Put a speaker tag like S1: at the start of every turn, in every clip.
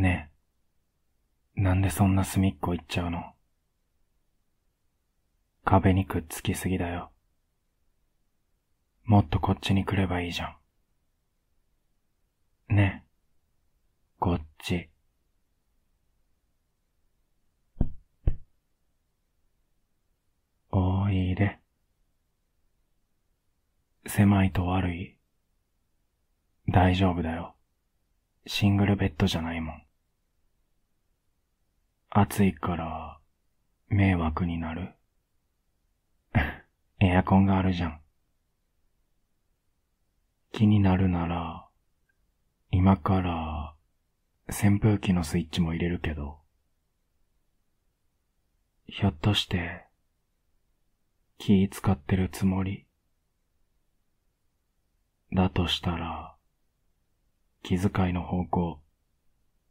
S1: ねえ、なんでそんな隅っこ行っちゃうの？壁にくっつきすぎだよ。もっとこっちに来ればいいじゃん。ねえ、こっち。おーいで。狭いと悪い。大丈夫だよ。シングルベッドじゃないもん。暑いから迷惑になる。エアコンがあるじゃん。気になるなら、今から扇風機のスイッチも入れるけど、ひょっとして気使ってるつもり？だとしたら、気遣いの方向、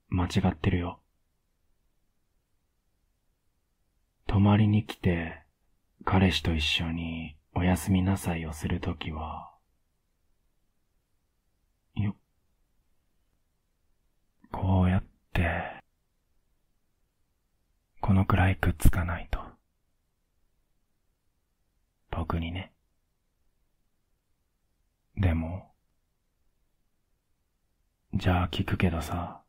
S1: 間違ってるよ。泊まりに来て、彼氏と一緒におやすみなさいをするときは、よ、こうやって、このくらいくっつかないと。僕にね。でも、じゃあ聞くけどさ、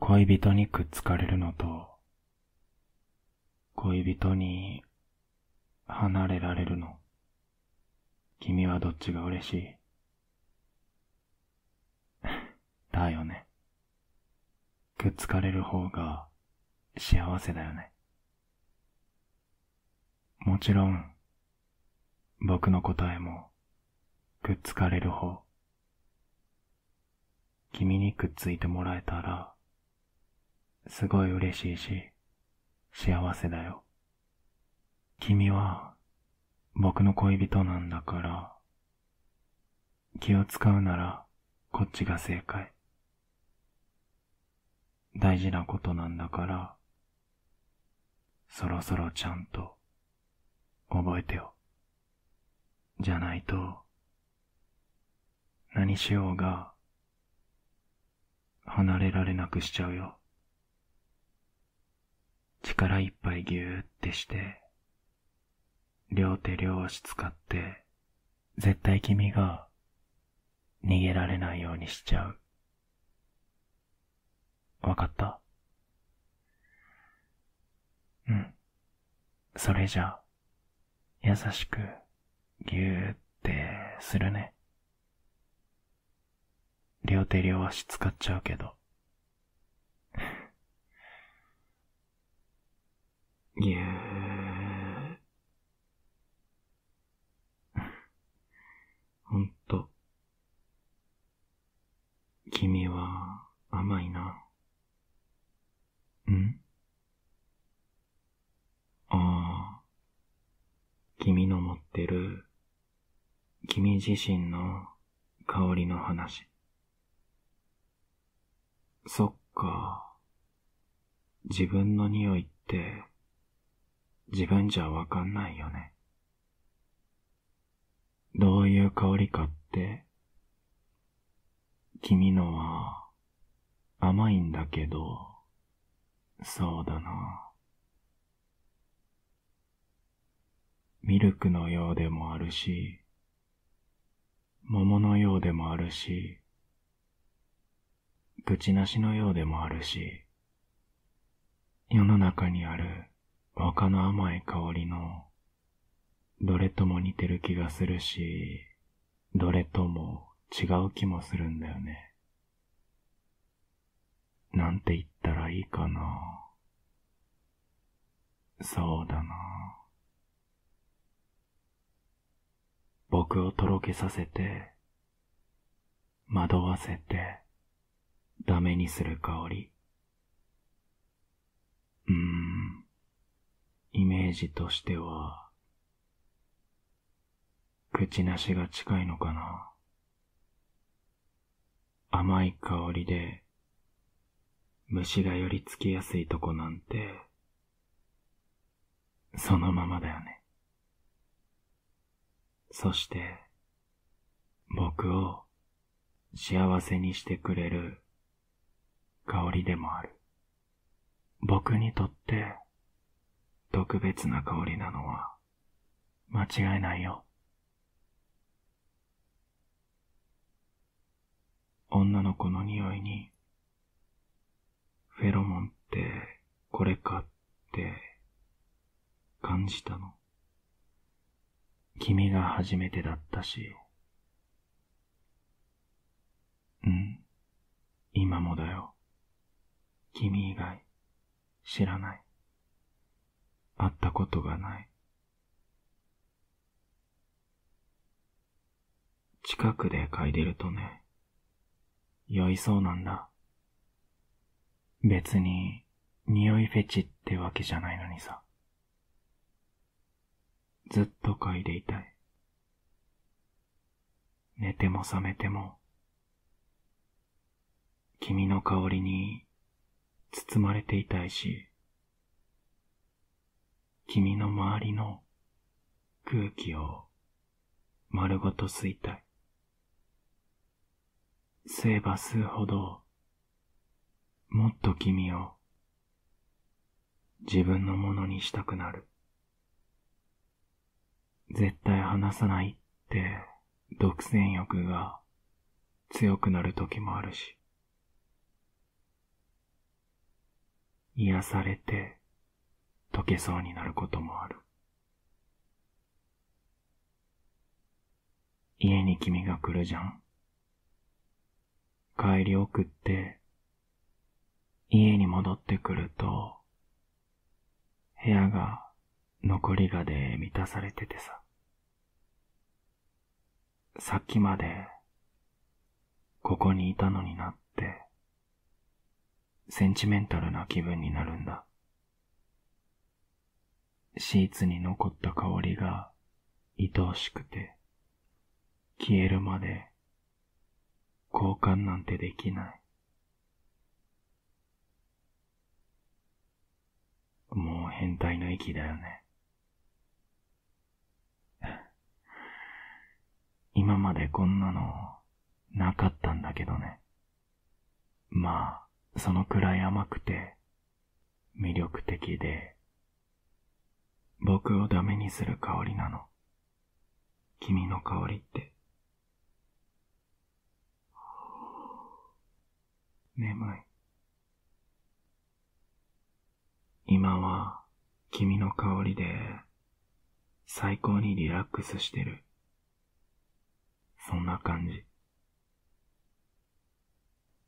S1: 恋人にくっつかれるのと、恋人に離れられるの、君はどっちが嬉しい？だよね。くっつかれる方が幸せだよね。もちろん、僕の答えも、くっつかれる方。君にくっついてもらえたら、すごい嬉しいし、幸せだよ。君は、僕の恋人なんだから、気を使うなら、こっちが正解。大事なことなんだから、そろそろちゃんと、覚えてよ。じゃないと、何しようが、離れられなくしちゃうよ。力いっぱいぎゅーってして、両手両足使って、絶対君が逃げられないようにしちゃう。わかった？うん。それじゃ、優しく、ぎゅーってするね。両手両足使っちゃうけど。ぎゅー。ほんと。君は甘いな。ん？ああ。君の持ってる、君自身の香りの話。そっか。自分の匂いって自分じゃわかんないよね。どういう香りかって君のは甘いんだけど、そうだな。ミルクのようでもあるし、桃のようでもあるし、口なしのようでもあるし、世の中にある他の甘い香りのどれとも似てる気がするし、どれとも違う気もするんだよね。なんて言ったらいいかな。そうだな。僕をとろけさせて、惑わせて、ダメにする香り。うーん、イメージとしては、口なしが近いのかな。甘い香りで、虫が寄りつきやすいとこなんて、そのままだよね。そして、僕を幸せにしてくれる香りでもある。僕にとって特別な香りなのは間違いないよ。女の子の匂いにフェロモンってこれかって感じたの。君が初めてだったし。うん、今もだよ。君以外知らない。会ったことがない。近くで嗅いでるとね、酔いそうなんだ。別に、匂いフェチってわけじゃないのにさ。ずっと嗅いでいたい。寝ても覚めても、君の香りに包まれていたいし、君の周りの空気を丸ごと吸いたい。吸えば吸うほど、もっと君を自分のものにしたくなる。絶対離さないって独占欲が強くなる時もあるし。癒されて溶けそうになることもある。家に君が来るじゃん。帰り送って、家に戻ってくると、部屋が残りがで満たされててさ。さっきまで、ここにいたのになって、センチメンタルな気分になるんだ。シーツに残った香りが愛おしくて、消えるまで交換なんてできない。もう変態の域だよね。今までこんなのなかったんだけどね。まあ、そのくらい甘くて魅力的で僕をダメにする香りなの。君の香りって。眠い。今は君の香りで最高にリラックスしてる。そんな感じ。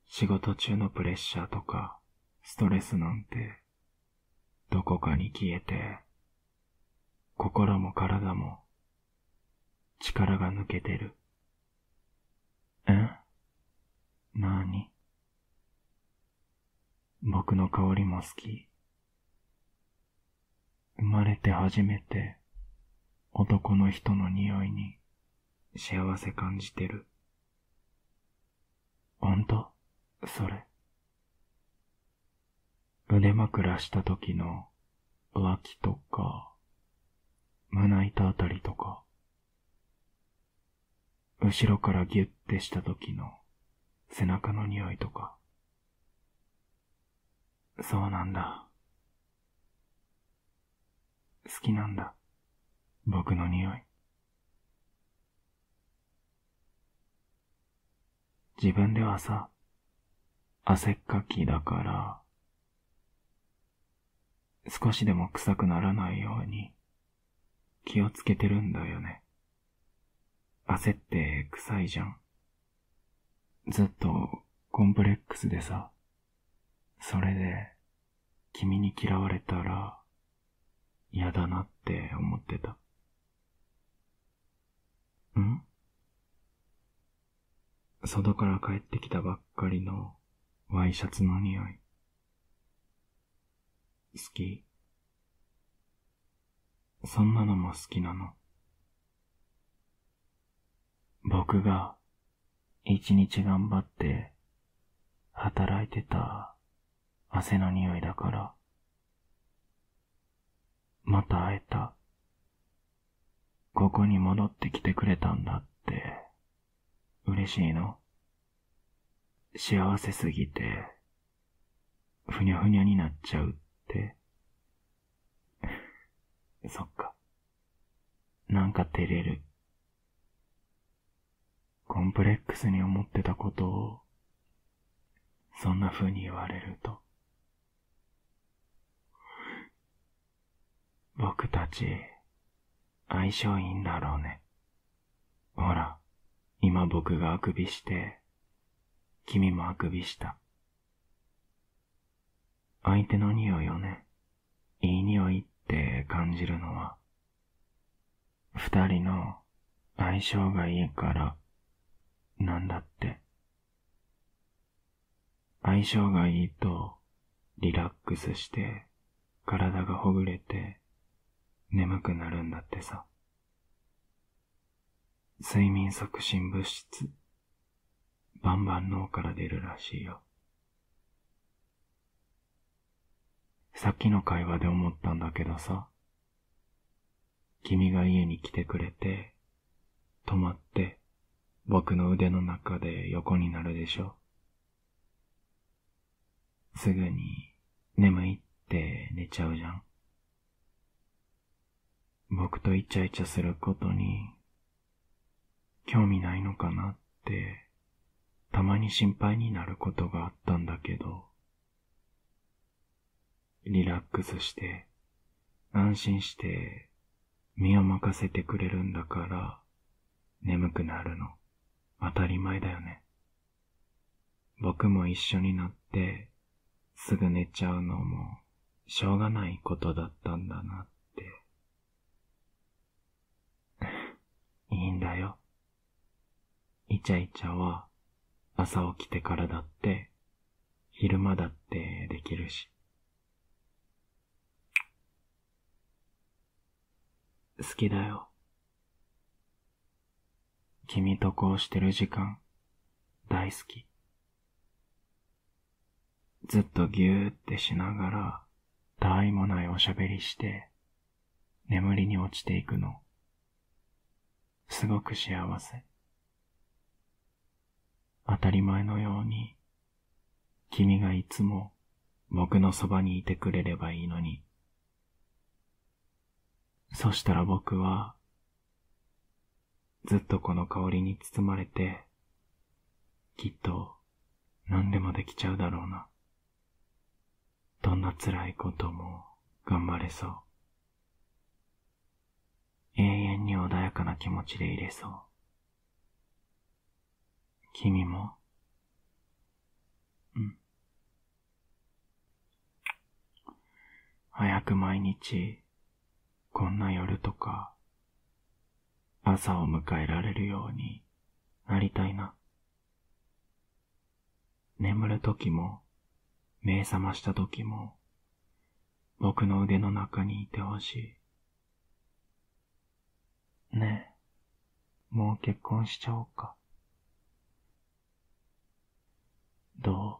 S1: 仕事中のプレッシャーとかストレスなんてどこかに消えて心も体も力が抜けてる。え？なに？僕の香りも好き。生まれて初めて男の人の匂いに幸せ感じてる。ほんとそれ。腕枕した時の浮気とか、胸板あたりとか、後ろからギュッてした時の背中の匂いとか。そうなんだ。好きなんだ。僕の匂い。自分ではさ、汗っかきだから、少しでも臭くならないように気をつけてるんだよね。汗って臭いじゃん。ずっとコンプレックスでさ、それで君に嫌われたら嫌だなって思ってた。ん？外から帰ってきたばっかりのワイシャツの匂い。好きそんなのも好きなの。僕が一日頑張って働いてた汗の匂いだから、また会えた。ここに戻ってきてくれたんだって、嬉しいの幸せすぎて、ふにゃふにゃになっちゃうって。そっか。なんか照れる。コンプレックスに思ってたことを、そんな風に言われると。僕たち、相性いいんだろうね。ほら、今僕があくびして、君もあくびした。相手の匂いをね、いい匂いっって感じるのは、二人の相性がいいからなんだって。相性がいいとリラックスして体がほぐれて眠くなるんだってさ。睡眠促進物質、バンバン脳から出るらしいよ。さっきの会話で思ったんだけどさ、君が家に来てくれて、泊まって僕の腕の中で横になるでしょ。すぐに眠いって寝ちゃうじゃん。僕とイチャイチャすることに興味ないのかなってたまに心配になることがあったんだけど、リラックスして安心して身を任せてくれるんだから眠くなるの。当たり前だよね。僕も一緒になってすぐ寝ちゃうのもしょうがないことだったんだなって。いいんだよ。イチャイチャは朝起きてからだって昼間だってできるし。好きだよ。君とこうしてる時間、大好き。ずっとぎゅーってしながら、たわいもないおしゃべりして、眠りに落ちていくの。すごく幸せ。当たり前のように、君がいつも僕のそばにいてくれればいいのに。そしたら僕は、ずっとこの香りに包まれて、きっと何でもできちゃうだろうな。どんな辛いことも頑張れそう。永遠に穏やかな気持ちでいれそう。君も、うん。早く毎日、こんな夜とか、朝を迎えられるようになりたいな。眠る時も、目覚ました時も、僕の腕の中にいてほしい。ねえ、もう結婚しちゃおうか。どう？